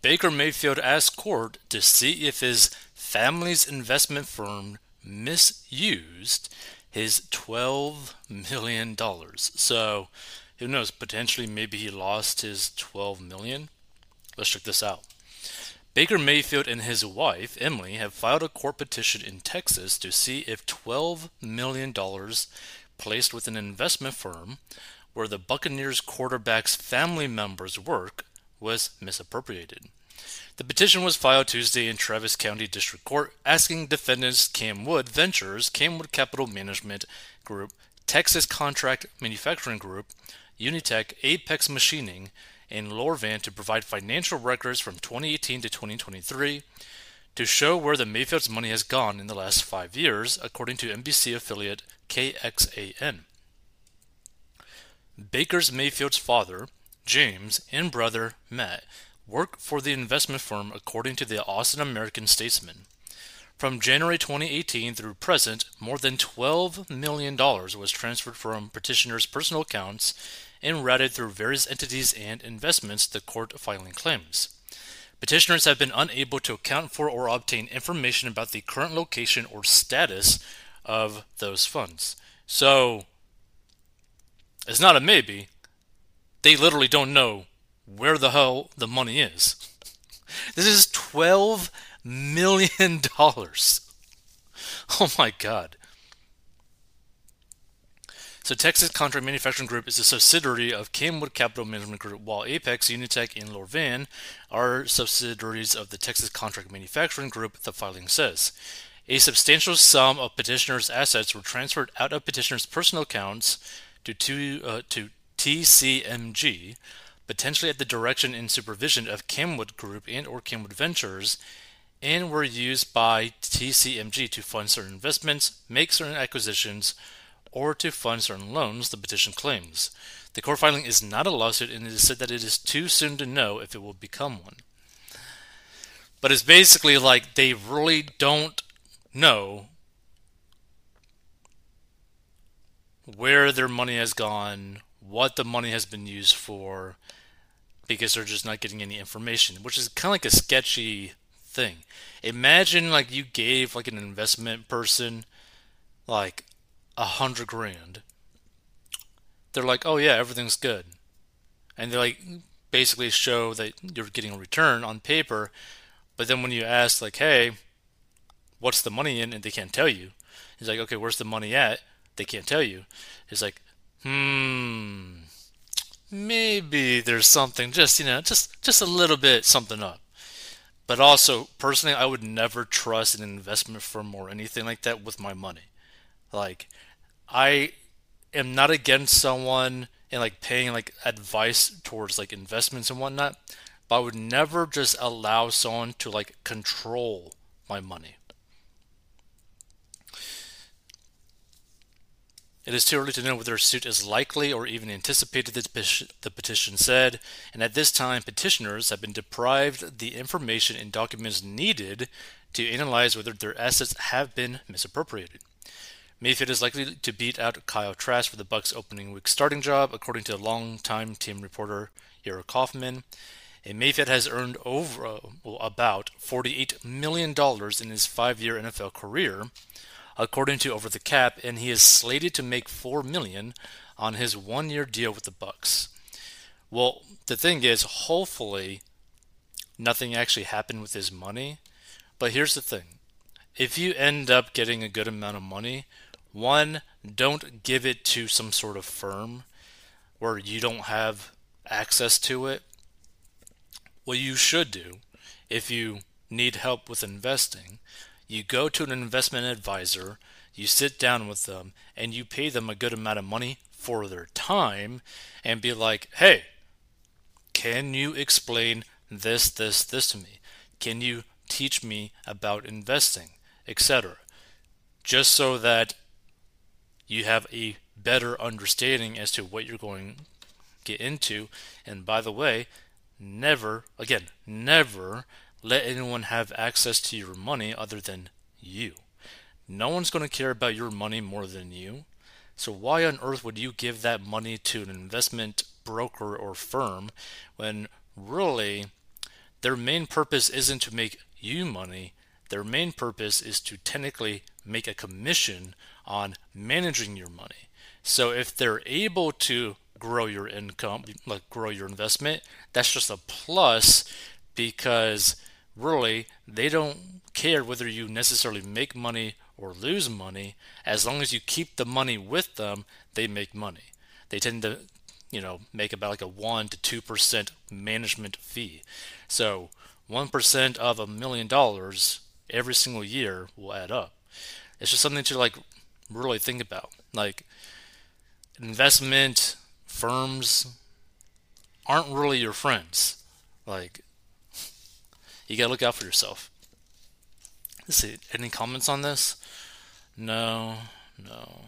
Baker Mayfield asked court to see if his family's investment firm misused his $12 million. So, who knows, potentially maybe he lost his 12 million. Let's check this out. Baker Mayfield and his wife, Emily, have filed a court petition in Texas to see if $12 million placed with an investment firm where the Buccaneers quarterback's family members work was misappropriated. The petition was filed Tuesday in Travis County District Court asking defendants Camwood Ventures, Camwood Capital Management Group, Texas Contract Manufacturing Group, Unitech, Apex Machining, and Lorvan to provide financial records from 2018 to 2023 to show where the Mayfield's money has gone in the last five years, according to NBC affiliate KXAN. Baker's Mayfield's father, James, and brother, Matt, work for the investment firm according to the Austin American Statesman. From January 2018 through present, more than $12 million was transferred from petitioners' personal accounts and routed through various entities and investments, the court filing claims. Petitioners have been unable to account for or obtain information about the current location or status of those funds. So, it's not a maybe. They literally don't know where the hell the money is. This is $12 million. Oh my god. So Texas Contract Manufacturing Group is a subsidiary of Camwood Capital Management Group, while Apex, Unitech, and Lorvan are subsidiaries of the Texas Contract Manufacturing Group, the filing says. A substantial sum of petitioners' assets were transferred out of petitioners' personal accounts to, two, uh, to TCMG, potentially at the direction and supervision of Camwood Group and or Camwood Ventures, and were used by TCMG to fund certain investments, make certain acquisitions, or to fund certain loans, the petition claims. The court filing is not a lawsuit, and it is said that it is too soon to know if it will become one. But it's basically like they really don't know where their money has gone, what the money has been used for, because they're just not getting any information, which is kind of like a sketchy thing. Imagine like you gave like an investment person like a hundred grand. They're like, oh yeah, everything's good, and they like basically show that you're getting a return on paper, but then when you ask like, hey, what's the money in, and they can't tell you, he's like, okay, where's the money at? They can't tell you. It's like, hmm, maybe there's something just you know just just a little bit something up. But also personally i would never trust an investment firm or anything like that with my money. Like i am not against someone and like paying like advice towards like investments and whatnot but i would never just allow someone to like control my money It is too early to know whether a suit is likely or even anticipated, the petition said, and at this time, petitioners have been deprived the information and documents needed to analyze whether their assets have been misappropriated. Mayfield is likely to beat out Kyle Trask for the Bucs' opening week starting job, according to longtime team reporter Eric Kaufman. And Mayfield has earned over uh, well, about $48 million in his five-year NFL career, according to Over the Cap, and he is slated to make four million on his one-year deal with the Bucs. Well, the thing is, hopefully, nothing actually happened with his money. But here's the thing: if you end up getting a good amount of money, one, don't give it to some sort of firm where you don't have access to it. What you should do, if you need help with investing, you go to an investment advisor, you sit down with them, and you pay them a good amount of money for their time and be like, hey, can you explain this, this, this to me? Can you teach me about investing, etc.? Just so that you have a better understanding as to what you're going to get into. And by the way, never, again, never let anyone have access to your money other than you. No one's going to care about your money more than you. So, why on earth would you give that money to an investment broker or firm when really their main purpose isn't to make you money. Their main purpose is to technically make a commission on managing your money. So if they're able to grow your income, like grow your investment, that's just a plus because really they don't care whether you necessarily make money or lose money. As long as you keep the money with them, they make money. They tend to, you know, make about like a 1 to 2% management fee. So 1% of a million dollars every single year will add up. It's just something to like really think about. Like investment firms aren't really your friends. Like you gotta look out for yourself. Let's see. Any comments on this? No, no.